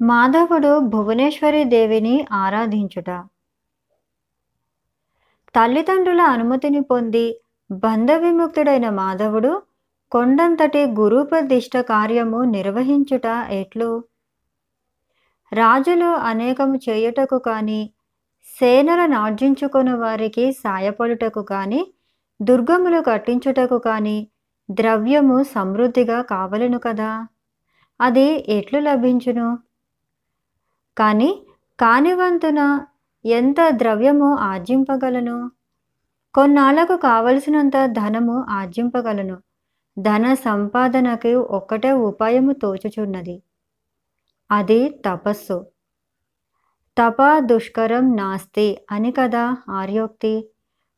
మాధవుడు భువనేశ్వరి దేవిని ఆరాధించుట. తల్లిదండ్రుల అనుమతిని పొంది బంధ విముక్తుడైన మాధవుడు కొండంతటి గురూపదిష్ట కార్యము నిర్వహించుట ఎట్లు? రాజులు అనేకము చేయుటకు కానీ సేనల నార్జించుకుని వారికి సాయపడుటకు కానీ దుర్గములు కట్టించుటకు కానీ ద్రవ్యము సమృద్ధిగా కావలను కదా. అది ఎట్లు లభించును? కానీ కానివంతున ఎంత ద్రవ్యము ఆర్జింపగలను? కొన్నాళ్ళకు కావలసినంత ధనము ఆర్జింపగలను. ధన సంపాదనకి ఒక్కటే ఉపాయము తోచుచున్నది. అది తపస్సు. తప దుష్కరం నాస్తి అని కదా ఆర్యోక్తి.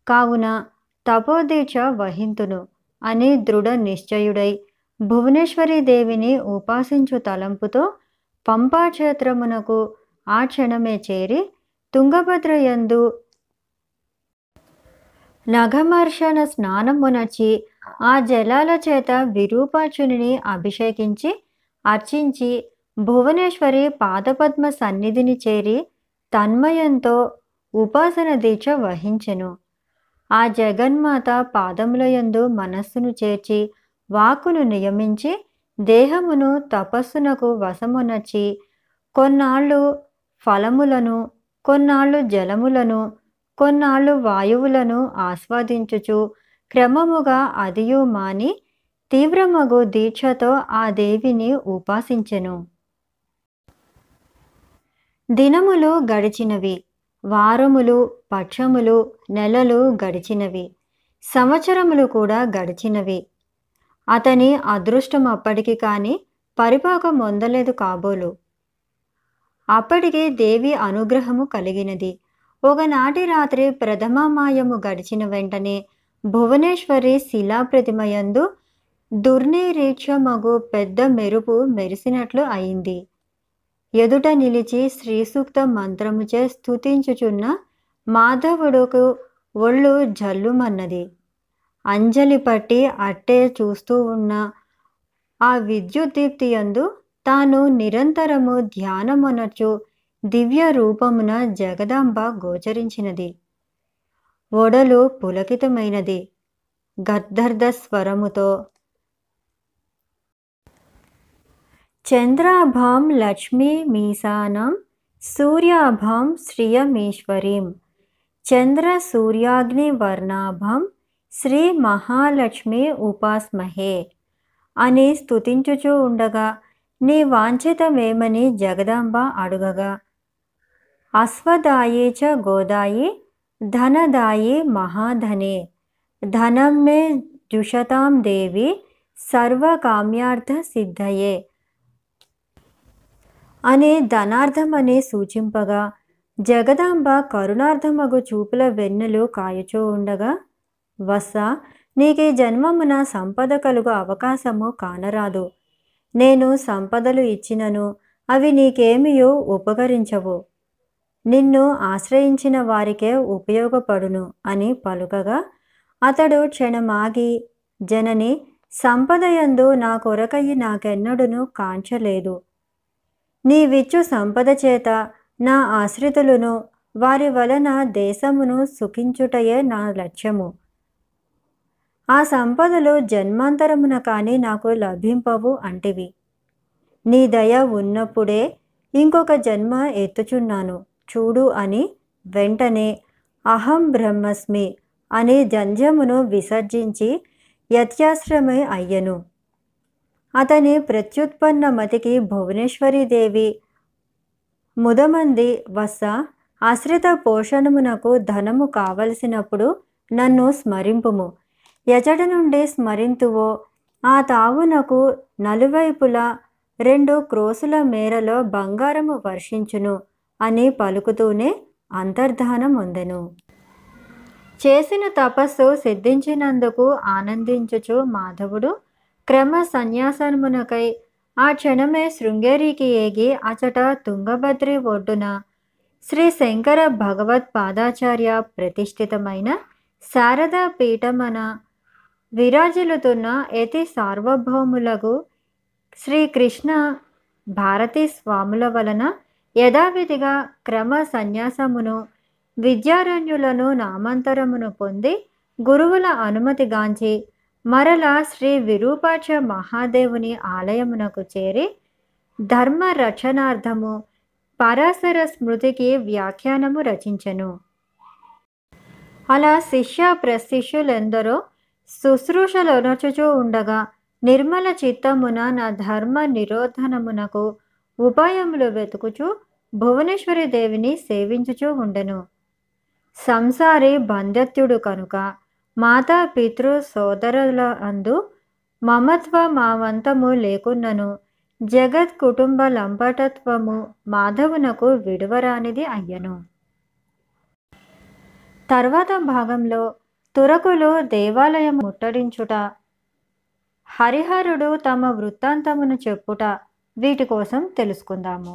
కావున తపోదీక్ష వహింతును అని దృఢ నిశ్చయుడై భువనేశ్వరి దేవిని ఉపాసించు తలంపుతో పంపాక్షేత్రమునకు ఆ క్షణమే చేరి తుంగభద్రయందు నఘమర్షణ స్నానమునర్చి ఆ జలాల చేత విరూపాక్షుని అభిషేకించి అర్చించి భువనేశ్వరి పాదపద్మ సన్నిధిని చేరి తన్మయంతో ఉపాసన దీక్ష వహించెను. ఆ జగన్మాత పాదములయందు మనస్సును చేర్చి వాకును నియమించి దేహమును తపస్సునకు వశమునర్చి కొన్నాళ్ళు ఫలములను కొన్నాళ్ళు జలములను కొన్నాళ్ళు వాయువులను ఆస్వాదించుచు క్రమముగా అదియు మాని తీవ్రమగు దీక్షతో ఆ దేవిని ఉపాసించెను. దినములు గడిచినవి వారములు పక్షములు నెలలు గడిచినవి సంవత్సరములు కూడా గడిచినవి. అతని అదృష్టం అప్పటికి కానీ పరిపాకం పొందలేదు కాబోలు. అప్పటికే దేవి అనుగ్రహము కలిగినది. ఒకనాటి రాత్రి ప్రథమామాయము గడిచిన వెంటనే భువనేశ్వరి శిలాప్రతిమయందు దుర్నిరీక్షమగు పెద్ద మెరుపు మెరిసినట్లు అయింది. ఎదుట నిలిచి శ్రీసూక్త మంత్రముచే స్థుతించుచున్న మాధవుడుకు ఒళ్ళు జల్లుమన్నది. అంజలి పట్టి అట్టే చూస్తూ ఉన్న ఆ విద్యుద్దీప్తియందు తాను నిరంతరము ధ్యానమునర్చు దివ్య రూపమున జగదాంబ గోచరించినది. ఒడలు పులకితమైనది. గర్ధర్ధ స్వరముతో చంద్రాభాం లక్ష్మీ మీసానం సూర్యాభాం శ్రియమీశ్వరీం చంద్ర సూర్యాగ్ని వర్ణాభం శ్రీ మహాలక్ష్మి ఉపాస్మహే అని స్తుతించుచూ ఉండగా నీ వాంఛితమేమని జగదాంబ అడుగగా. అశ్వదాయే చ గోదాయి ధనదాయి మహాధనే. ధనం మే జుషతాం దేవి సర్వకామ్యార్థ సిద్ధయే. అనే ధనార్థమని సూచింపగా జగదాంబ కరుణార్థమగు చూపుల వెన్నెలు కాయుచూ ఉండగా వస్స నీకే జన్మమున సంపద కలుగు అవకాశము కానరాదు. నేను సంపదలు ఇచ్చినను అవి నీకేమియో ఉపకరించవు. నిన్ను ఆశ్రయించిన వారికే ఉపయోగపడును అని పలుకగా అతడు క్షణమాగి జనని సంపదయందు నా కొరకయ్యి నాకెన్నడును కాంచలేదు. నీవిచ్చు సంపద చేత నా ఆశ్రితులను వారి వలన దేశమును సుఖించుటయే నా లక్ష్యము. ఆ సంపదలు జన్మాంతరమున కానీ నాకు లభింపవు అంటివి. నీ దయ ఉన్నప్పుడే ఇంకొక జన్మ ఎత్తుచున్నాను. చూడు అని వెంటనే అహం బ్రహ్మస్మి అనే జంధ్యమును విసర్జించి యత్యాశ్రమై అయ్యను. అతని ప్రత్యుత్పన్న మతికి భువనేశ్వరీదేవి ముదమంది వస్స ఆశ్రిత పోషణమునకు ధనము కావలసినప్పుడు నన్ను స్మరింపుము. ఎచట నుండి స్మరింతువో ఆ తావునకు నలువైపులా రెండు క్రోసుల మేరలో బంగారము వర్షించును అని పలుకుతూనే అంతర్ధానం ఉందెను. చేసిన తపస్సు సిద్ధించినందుకు ఆనందించుచు మాధవుడు క్రమ సన్యాసమునకై ఆ క్షణమే శృంగేరికి ఏగి అచట తుంగభద్రి ఒడ్డున శ్రీ శంకర భగవత్ పాదాచార్య ప్రతిష్ఠితమైన శారదా పీఠమన విరాజిల్లుతున్న యతి సార్వభౌములకు శ్రీకృష్ణ భారతీ స్వాముల వలన యథావిధిగా క్రమ సన్యాసమును విద్యారణ్యులను నామాంతరమును పొంది గురువుల అనుమతి గాంచి మరలా శ్రీ విరూపాక్ష మహాదేవుని ఆలయమునకు చేరి ధర్మ రచనార్థము పరాశర స్మృతికి వ్యాఖ్యానము రచించెను. అలా శిష్య ప్రశిష్యులెందరో శుశ్రూషలొనచుచూ ఉండగా నిర్మల చిత్తమున నా ధర్మ నిరోధనమునకు ఉపాయములు వెతుకుచూ భువనేశ్వరి దేవిని సేవించుచూ ఉండెను. సంసారి బంధత్యుడు కనుక మాతా పితృ సోదరుల అందు మమత్వ మావంతము లేకున్నను జగత్ కుటుంబ లంపటత్వము మాధవునకు విడువరానిది అయ్యను. తర్వాత భాగంలో తురకులు దేవాలయం ముట్టడించుట హరిహరుడు తమ వృత్తాంతమును చెప్పుట వీటి కోసం తెలుసుకుందాము.